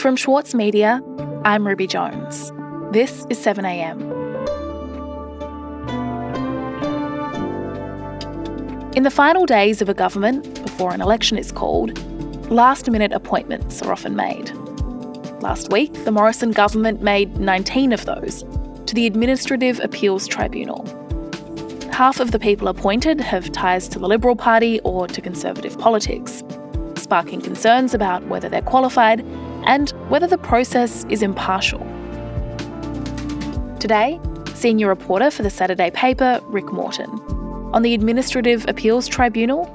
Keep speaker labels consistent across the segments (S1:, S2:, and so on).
S1: From Schwartz Media, I'm Ruby Jones. This is 7am. In the final days of a government, before an election is called, last minute appointments are often made. Last week, the Morrison government made 19 of those to the Administrative Appeals Tribunal. Half of the people appointed have ties to the Liberal Party or to Conservative politics, sparking concerns about whether they're qualified and whether the process is impartial. Today, senior reporter for the Saturday paper, Rick Morton, on the Administrative Appeals Tribunal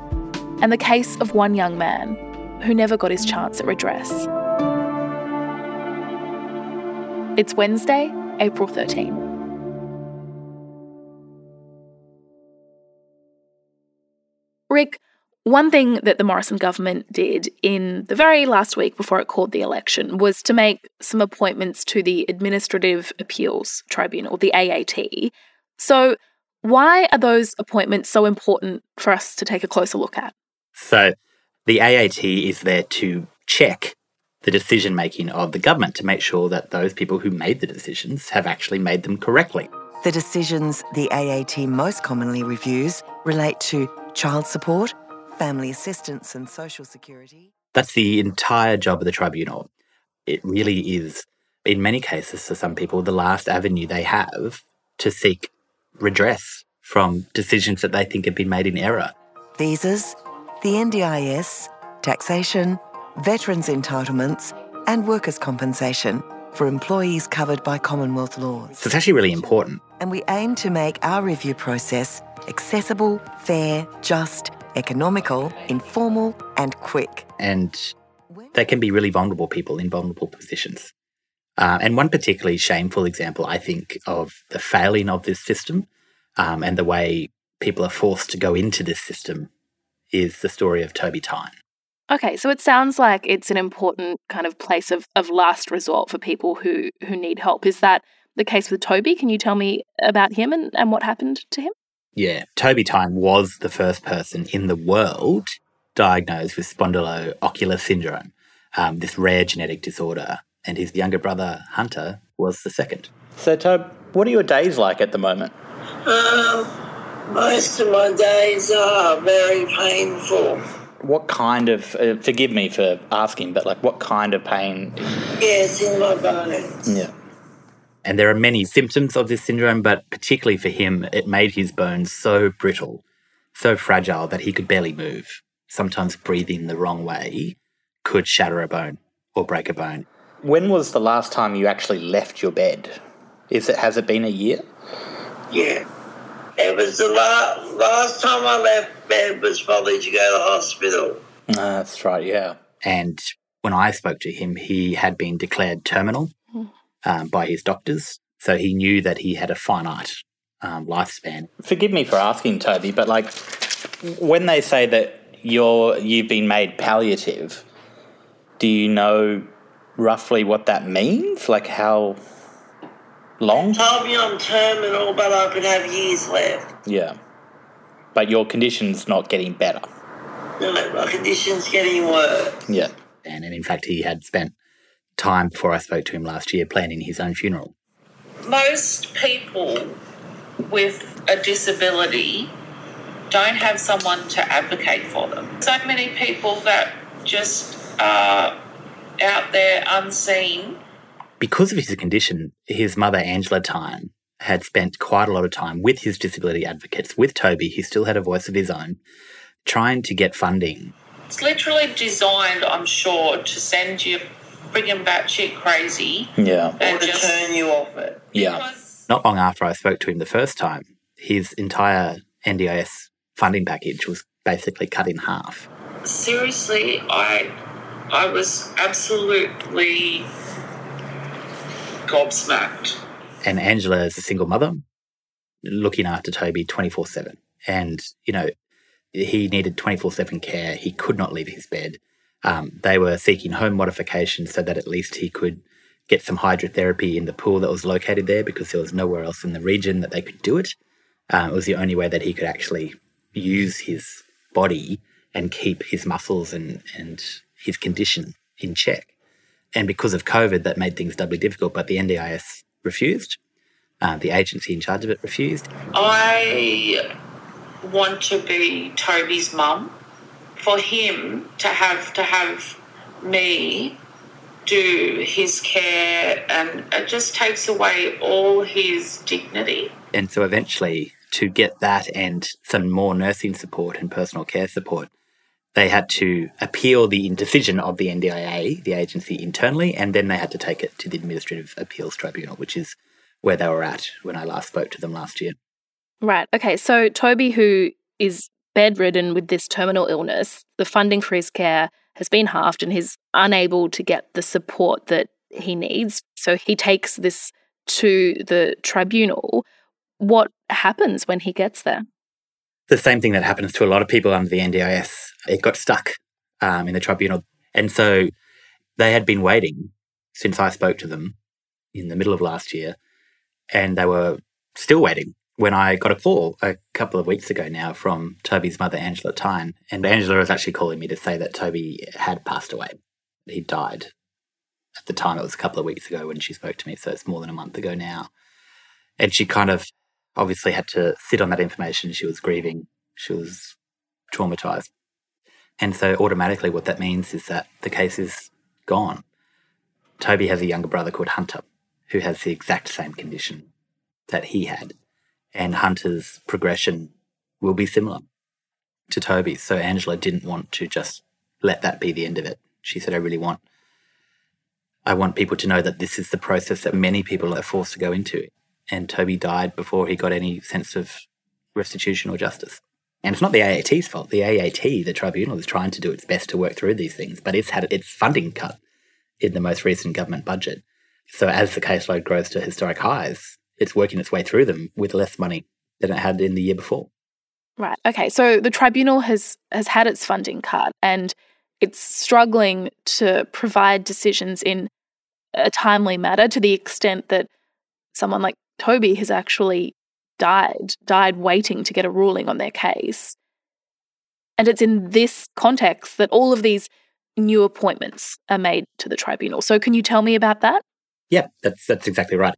S1: and the case of one young man who never got his chance at redress. It's Wednesday, April 13. Rick, one thing that the Morrison government did in the very last week before it called the election was to make some appointments to the Administrative Appeals Tribunal, the AAT. So, why are those appointments so important for us to take a closer look at?
S2: So, the AAT is there to check the decision making of the government to make sure that those people who made the decisions have actually made them correctly.
S3: The decisions the AAT most commonly reviews relate to child support, family assistance, and social security.
S2: That's the entire job of the tribunal. It really is, in many cases, for some people, the last avenue they have to seek redress from decisions that they think have been made in error.
S3: Visas, the NDIS, taxation, veterans' entitlements, and workers' compensation for employees covered by Commonwealth laws.
S2: So it's actually really important.
S3: And we aim to make our review process accessible, fair, just, economical, informal, and quick.
S2: And they can be really vulnerable people in vulnerable positions. Uh, and one particularly shameful example, I think, of the failing of this system um, and the way people are forced to go into this system is the story of Toby Tyne.
S1: Okay, so it sounds like it's an important kind of place of, of last resort for people who, who need help. Is that the case with Toby? Can you tell me about him and, and what happened to him?
S2: Yeah, Toby Tyne was the first person in the world diagnosed with spondyloocular syndrome, um, this rare genetic disorder, and his younger brother Hunter was the second.
S4: So, Tob, what are your days like at the moment?
S5: Um, most of my days are very painful.
S4: What kind of, uh, forgive me for asking, but like what kind of pain?
S5: Yes, in my bones.
S4: Yeah.
S2: And there are many symptoms of this syndrome, but particularly for him, it made his bones so brittle, so fragile that he could barely move. Sometimes breathing the wrong way could shatter a bone or break a bone.
S4: When was the last time you actually left your bed? Is it has it been a year?
S5: Yeah. It was the la- last time I left bed was probably to go to the hospital.
S4: Uh, that's right, yeah.
S2: And when I spoke to him, he had been declared terminal um, by his doctors. So he knew that he had a finite um, lifespan.
S4: Forgive me for asking, Toby, but like when they say that you're you've been made palliative, do you know roughly what that means? Like how long?
S5: Told me I'm terminal, but I could have years left.
S4: Yeah. But your condition's not getting better.
S5: No, my condition's getting worse.
S4: Yeah.
S2: And, and in fact, he had spent time before I spoke to him last year planning his own funeral.
S6: Most people with a disability don't have someone to advocate for them. So many people that just are out there unseen.
S2: Because of his condition, his mother, Angela Tyne, had spent quite a lot of time with his disability advocates, with Toby, he still had a voice of his own, trying to get funding.
S6: It's literally designed, I'm sure, to send you friggin' batshit crazy.
S4: Yeah.
S5: Or
S6: And
S5: to
S6: just
S5: turn you off it.
S4: Yeah.
S6: because
S2: Not long after I spoke to him the first time, his entire NDIS funding package was basically cut in half.
S6: seriously, I I was absolutely gobsmacked.
S2: And Angela is a single mother looking after Toby 24 7. And, you know, he needed 24 7 care. He could not leave his bed. Um, they were seeking home modifications so that at least he could get some hydrotherapy in the pool that was located there because there was nowhere else in the region that they could do it. Um, it was the only way that he could actually use his body and keep his muscles and, and his condition in check. And because of COVID, that made things doubly difficult. But the NDIS refused. Uh, the agency in charge of it refused.
S6: I want to be Toby's mum. For him to have to have me do his care and it just takes away all his dignity.
S2: And so eventually to get that and some more nursing support and personal care support, they had to appeal the decision of the NDIA, the agency internally, and then they had to take it to the Administrative Appeals Tribunal, which is where they were at when I last spoke to them last year.
S1: Right. Okay. So Toby, who is bedridden with this terminal illness, the funding for his care has been halved and he's unable to get the support that he needs. So he takes this to the tribunal. What happens when he gets there?
S2: The same thing that happens to a lot of people under the NDIS. It got stuck um, in the tribunal. And so they had been waiting since I spoke to them in the middle of last year, and they were still waiting when I got a call a couple of weeks ago now from Toby's mother, Angela Tyne. And Angela was actually calling me to say that Toby had passed away. He died. At the time, it was a couple of weeks ago when she spoke to me, so it's more than a month ago now. And she kind of obviously had to sit on that information. She was grieving, she was traumatized. And so, automatically, what that means is that the case is gone. Toby has a younger brother called Hunter who has the exact same condition that he had and Hunter's progression will be similar to Toby's. So Angela didn't want to just let that be the end of it. She said, I really want I want people to know that this is the process that many people are forced to go into. And Toby died before he got any sense of restitution or justice. And it's not the AAT's fault. The AAT, the tribunal, is trying to do its best to work through these things, but it's had its funding cut in the most recent government budget. So as the caseload grows to historic highs, it's working its way through them with less money than it had in the year before.
S1: Right. Okay. So the tribunal has has had its funding cut and it's struggling to provide decisions in a timely manner to the extent that someone like Toby has actually died, died waiting to get a ruling on their case. And it's in this context that all of these new appointments are made to the tribunal. So can you tell me about that?
S2: Yeah, that's that's exactly right.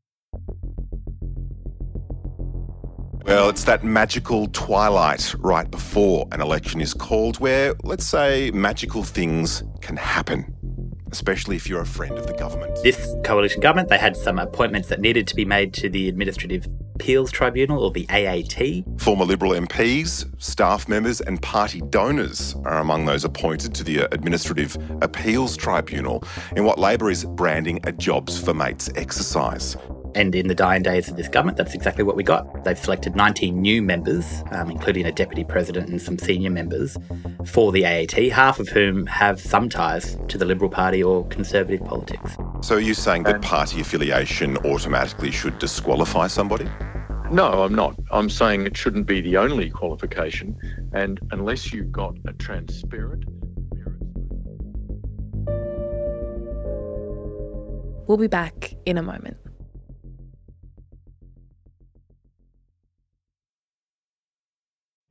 S7: Well, it's that magical twilight right before an election is called where, let's say, magical things can happen, especially if you're a friend of the government.
S2: This coalition government, they had some appointments that needed to be made to the Administrative Appeals Tribunal, or the AAT.
S7: Former Liberal MPs, staff members, and party donors are among those appointed to the uh, Administrative Appeals Tribunal in what Labor is branding a jobs for mates exercise.
S2: And in the dying days of this government, that's exactly what we got. They've selected 19 new members, um, including a deputy president and some senior members, for the AAT, half of whom have some ties to the Liberal Party or Conservative politics.
S7: So are you saying that party affiliation automatically should disqualify somebody?
S8: No, I'm not. I'm saying it shouldn't be the only qualification, and unless you've got a transparent.
S1: We'll be back in a moment.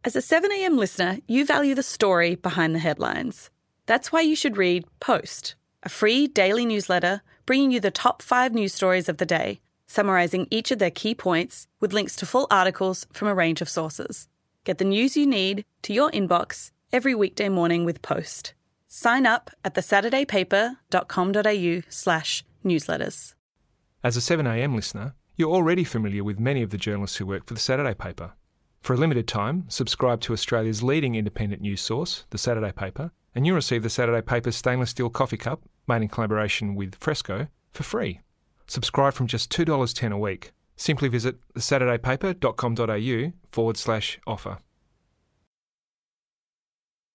S9: As a 7am listener, you value the story behind the headlines. That's why you should read Post, a free daily newsletter bringing you the top five news stories of the day, summarising each of their key points with links to full articles from a range of sources. Get the news you need to your inbox every weekday morning with Post. Sign up at thesaturdaypaper.com.au slash newsletters.
S10: As a 7am listener, you're already familiar with many of the journalists who work for the Saturday paper. For a limited time, subscribe to Australia's leading independent news source, The Saturday Paper, and you'll receive The Saturday Paper's stainless steel coffee cup, made in collaboration with Fresco, for free. Subscribe from just $2.10 a week. Simply visit thesaturdaypaper.com.au forward slash offer.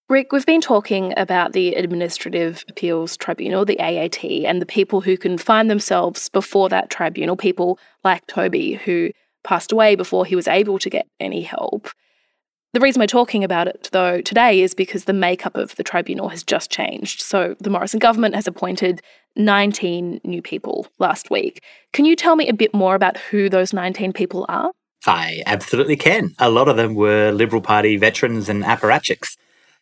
S1: Rick, we've been talking about the Administrative Appeals Tribunal, the AAT, and the people who can find themselves before that tribunal, people like Toby, who passed away before he was able to get any help. The reason we're talking about it, though, today is because the makeup of the tribunal has just changed. So the Morrison government has appointed 19 new people last week. Can you tell me a bit more about who those 19 people are?
S2: I absolutely can. A lot of them were Liberal Party veterans and apparatchiks.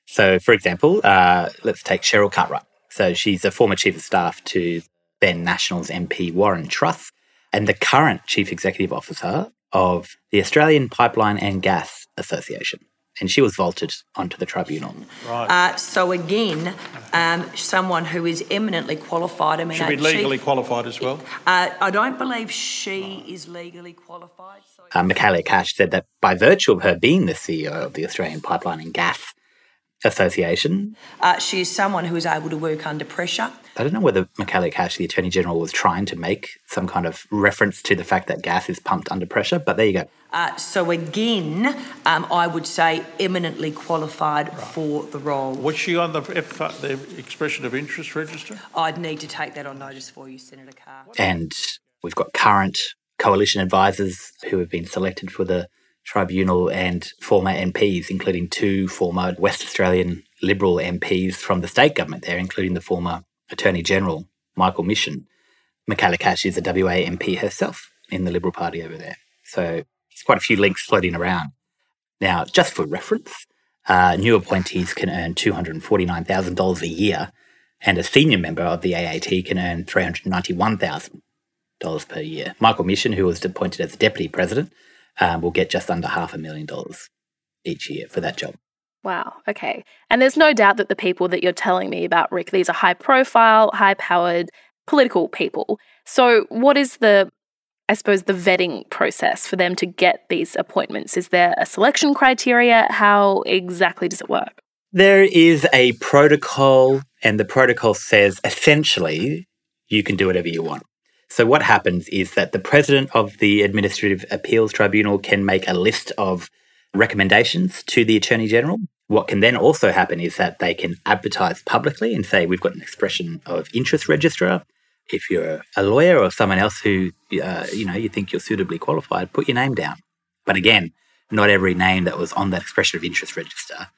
S2: So, for example, uh, let's take Cheryl Cartwright. So she's a former chief of staff to then Nationals MP Warren Truss and the current chief executive officer of the Australian Pipeline and Gas Association. And she was vaulted onto the tribunal.
S11: Uh, so again, um, someone who is eminently qualified. I mean,
S12: Should be legally
S11: she-
S12: qualified as well.
S11: Uh, I don't believe she is legally qualified. So
S2: Uh, Michaela Cash said that by virtue of her being the CEO of the Australian Pipeline and Gas Association,
S11: uh, she is someone who is able to work under pressure.
S2: I don't know whether Michaela Cash, the Attorney General, was trying to make some kind of reference to the fact that gas is pumped under pressure, but there you go.
S11: Uh, so again, um, I would say eminently qualified for the role.
S12: Was she on the, F, uh, the expression of interest register?
S11: I'd need to take that on notice for you, Senator Carr.
S2: And we've got current coalition advisors who have been selected for the tribunal and former MPs, including two former West Australian Liberal MPs from the state government there, including the former Attorney General, Michael Mischin. Michaela Cash is a WA MP herself in the Liberal Party over there. So there's quite a few links floating around. Now, just for reference, uh, new appointees can earn $249,000 a year, and a senior member of the AAT can earn $391,000 per year. Michael Mischin, who was appointed as the deputy president, um, will get just under half a million dollars each year for that job.
S1: Wow. Okay. And there's no doubt that the people that you're telling me about, Rick, these are high profile, high powered political people. So, what is the, I suppose, the vetting process for them to get these appointments? Is there a selection criteria? How exactly does it work?
S2: There is a protocol, and the protocol says essentially you can do whatever you want. So, what happens is that the president of the Administrative Appeals Tribunal can make a list of recommendations to the Attorney General. What can then also happen is that they can advertise publicly and say, We've got an expression of interest registrar. If you're a lawyer or someone else who uh, you know you think you're suitably qualified, put your name down. But again, not every name that was on that expression of interest register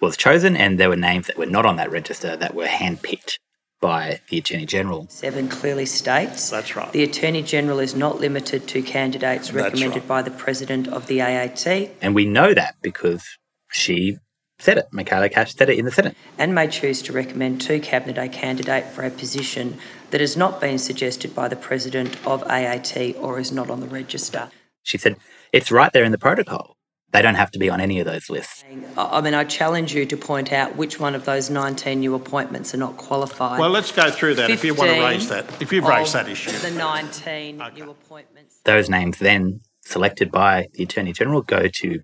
S2: was chosen, and there were names that were not on that register that were handpicked by the Attorney General.
S11: 7 clearly states
S12: That's right.
S11: the Attorney General is not limited to candidates recommended
S12: right.
S11: by the President of the AAT
S2: And we know that because she said it. Michaela Cash said it in the Senate.
S11: and may choose to recommend to Cabinet a candidate for a position that has not been suggested by the President of AAT or is not on the register.
S2: She said, it's right there in the protocol. They don't have to be on any of those lists.
S11: I I mean, I challenge you to point out which one of those 19 new appointments are not qualified.
S12: Well, let's go through that if you want to raise that. If you've raised that issue.
S11: The 19 new appointments.
S2: Those names then selected by the Attorney General go to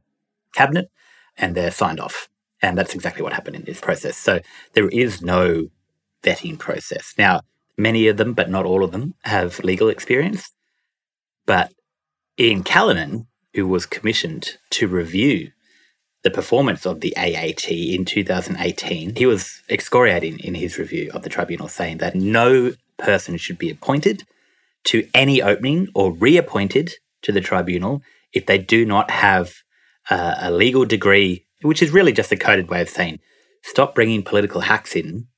S2: Cabinet and they're signed off. And that's exactly what happened in this process. So there is no vetting process. Now, many of them, but not all of them, have legal experience. But Ian Callinan, who was commissioned to review the performance of the AAT in 2018, he was excoriating in his review of the tribunal, saying that no person should be appointed to any opening or reappointed to the tribunal if they do not have uh, a legal degree, which is really just a coded way of saying stop bringing political hacks in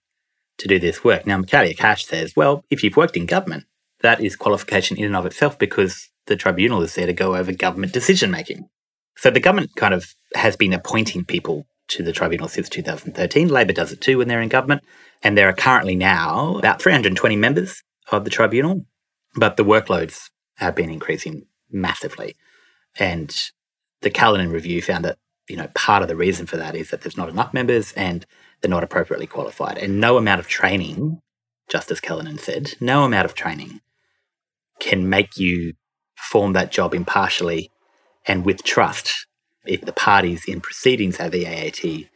S2: to do this work. Now, Michaela Cash says, well, if you've worked in government, that is qualification in and of itself because the tribunal is there to go over government decision making. So the government kind of has been appointing people to the tribunal since 2013. Labor does it too when they're in government. And there are currently now about 320 members of the tribunal, but the workloads have been increasing massively. And the Callinan review found that, you know, part of the reason for that is that there's not enough members and they're not appropriately qualified. And no amount of training, Justice Callinan said, no amount of training can make you perform that job impartially and with trust if the parties in proceedings at the AAT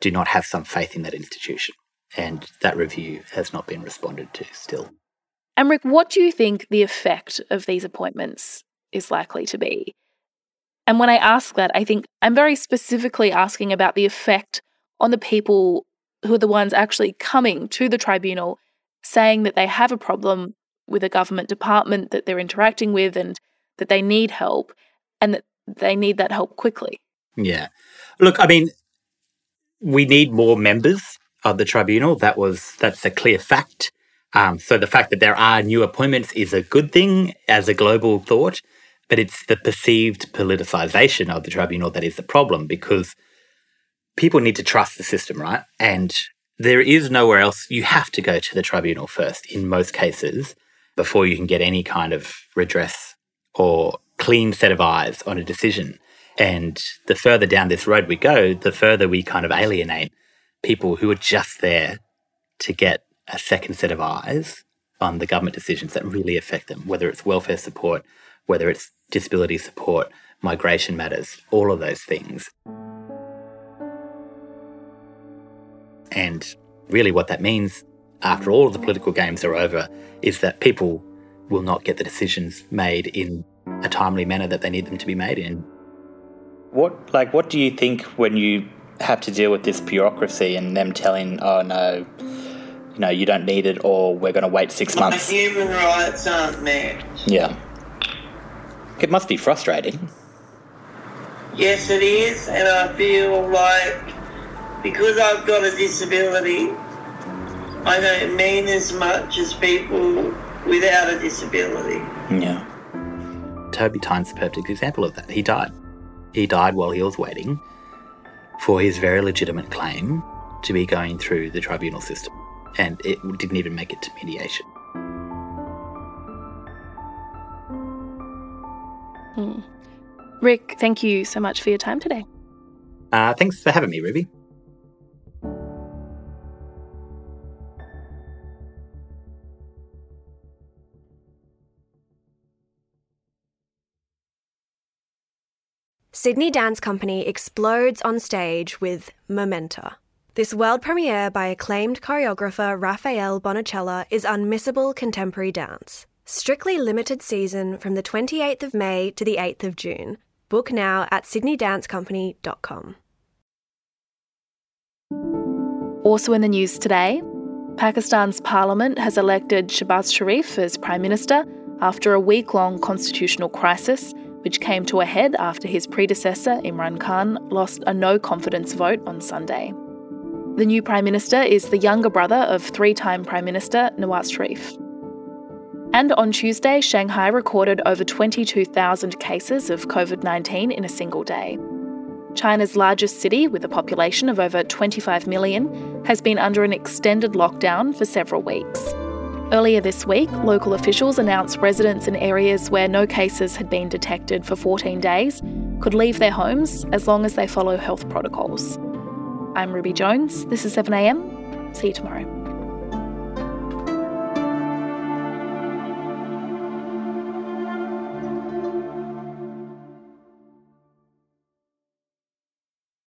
S2: do not have some faith in that institution. And that review has not been responded to still.
S1: And Rick, what do you think the effect of these appointments is likely to be? And when I ask that, I think I'm very specifically asking about the effect on the people who are the ones actually coming to the tribunal saying that they have a problem with a government department that they're interacting with and that they need help and that they need that help quickly.
S2: Yeah. Look, I mean, we need more members of the tribunal. That was that's a clear fact. Um, so the fact that there are new appointments is a good thing as a global thought, but it's the perceived politicization of the tribunal that is the problem because people need to trust the system, right? And there is nowhere else. You have to go to the tribunal first in most cases before you can get any kind of redress or clean set of eyes on a decision. And the further down this road we go, the further we kind of alienate people who are just there to get a second set of eyes on the government decisions that really affect them, whether it's welfare support, whether it's disability support, migration matters, all of those things. And really, what that means after all of the political games are over is that people will not get the decisions made in a timely manner that they need them to be made in.
S4: What like what do you think when you have to deal with this bureaucracy and them telling, oh no, you know, you don't need it or we're gonna wait six months.
S5: My
S4: months.
S5: human rights aren't met.
S4: Yeah. It must be frustrating.
S5: Yes, it is, and I feel like because I've got a disability, I don't mean as much as people without a disability.
S4: Yeah.
S2: Toby Tyne's the perfect example of that. He died. He died while he was waiting for his very legitimate claim to be going through the tribunal system. And it didn't even make it to mediation.
S1: Hmm. Rick, thank you so much for your time today.
S2: Uh, thanks for having me, Ruby.
S13: Sydney Dance Company explodes on stage with Momenta. This world premiere by acclaimed choreographer Rafael Bonachela is unmissable contemporary dance. Strictly limited season from the 28th of May to the 8th of June. Book now at sydneydancecompany.com.
S1: Also in the news today, Pakistan's parliament has elected Shahbaz Sharif as Prime Minister after a week long constitutional crisis, which came to a head after his predecessor, Imran Khan, lost a no confidence vote on Sunday. The new Prime Minister is the younger brother of three time Prime Minister Nawaz Sharif. And on Tuesday, Shanghai recorded over 22,000 cases of COVID 19 in a single day. China's largest city, with a population of over 25 million, has been under an extended lockdown for several weeks. Earlier this week, local officials announced residents in areas where no cases had been detected for 14 days could leave their homes as long as they follow health protocols. I'm Ruby Jones. This is 7am. See you tomorrow.